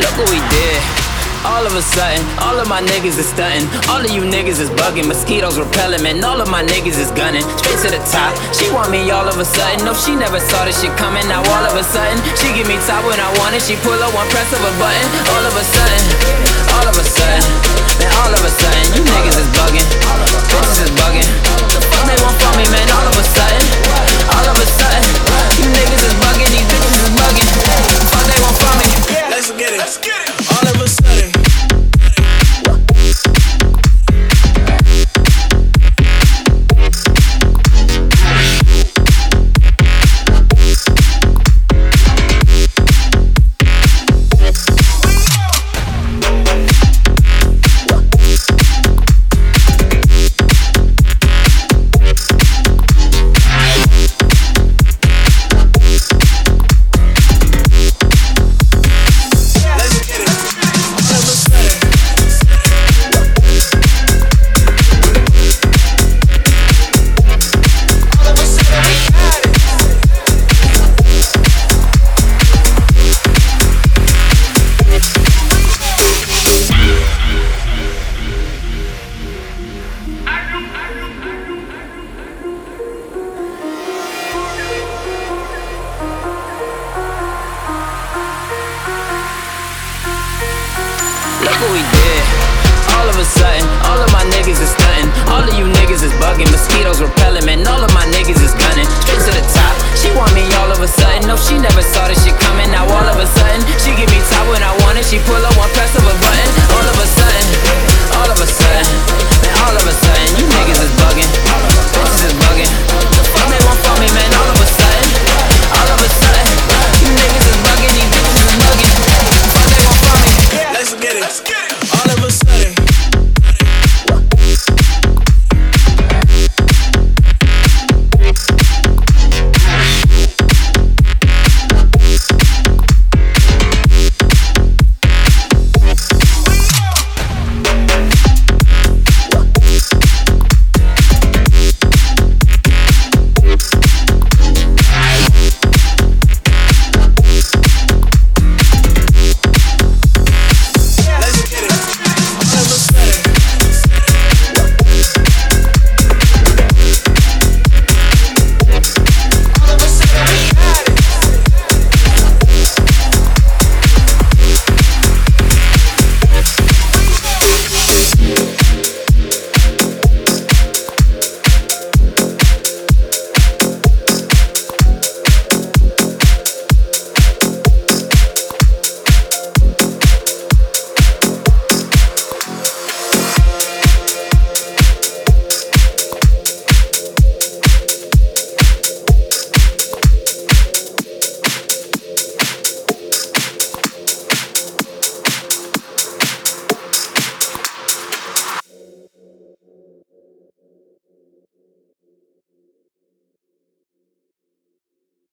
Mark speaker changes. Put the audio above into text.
Speaker 1: Look what we did. All of a sudden, all of my niggas is stunting. All of you niggas is bugging. Mosquitoes repelling, man. All of my niggas is gunning. Straight to the top. She want me all of a sudden. No, she never saw this shit coming. Now all of a sudden, she give me top when I want it. She pull up one press of a button. All of a sudden, all of a sudden, Look what we did. All of a sudden, all of my niggas is stunting. All of you niggas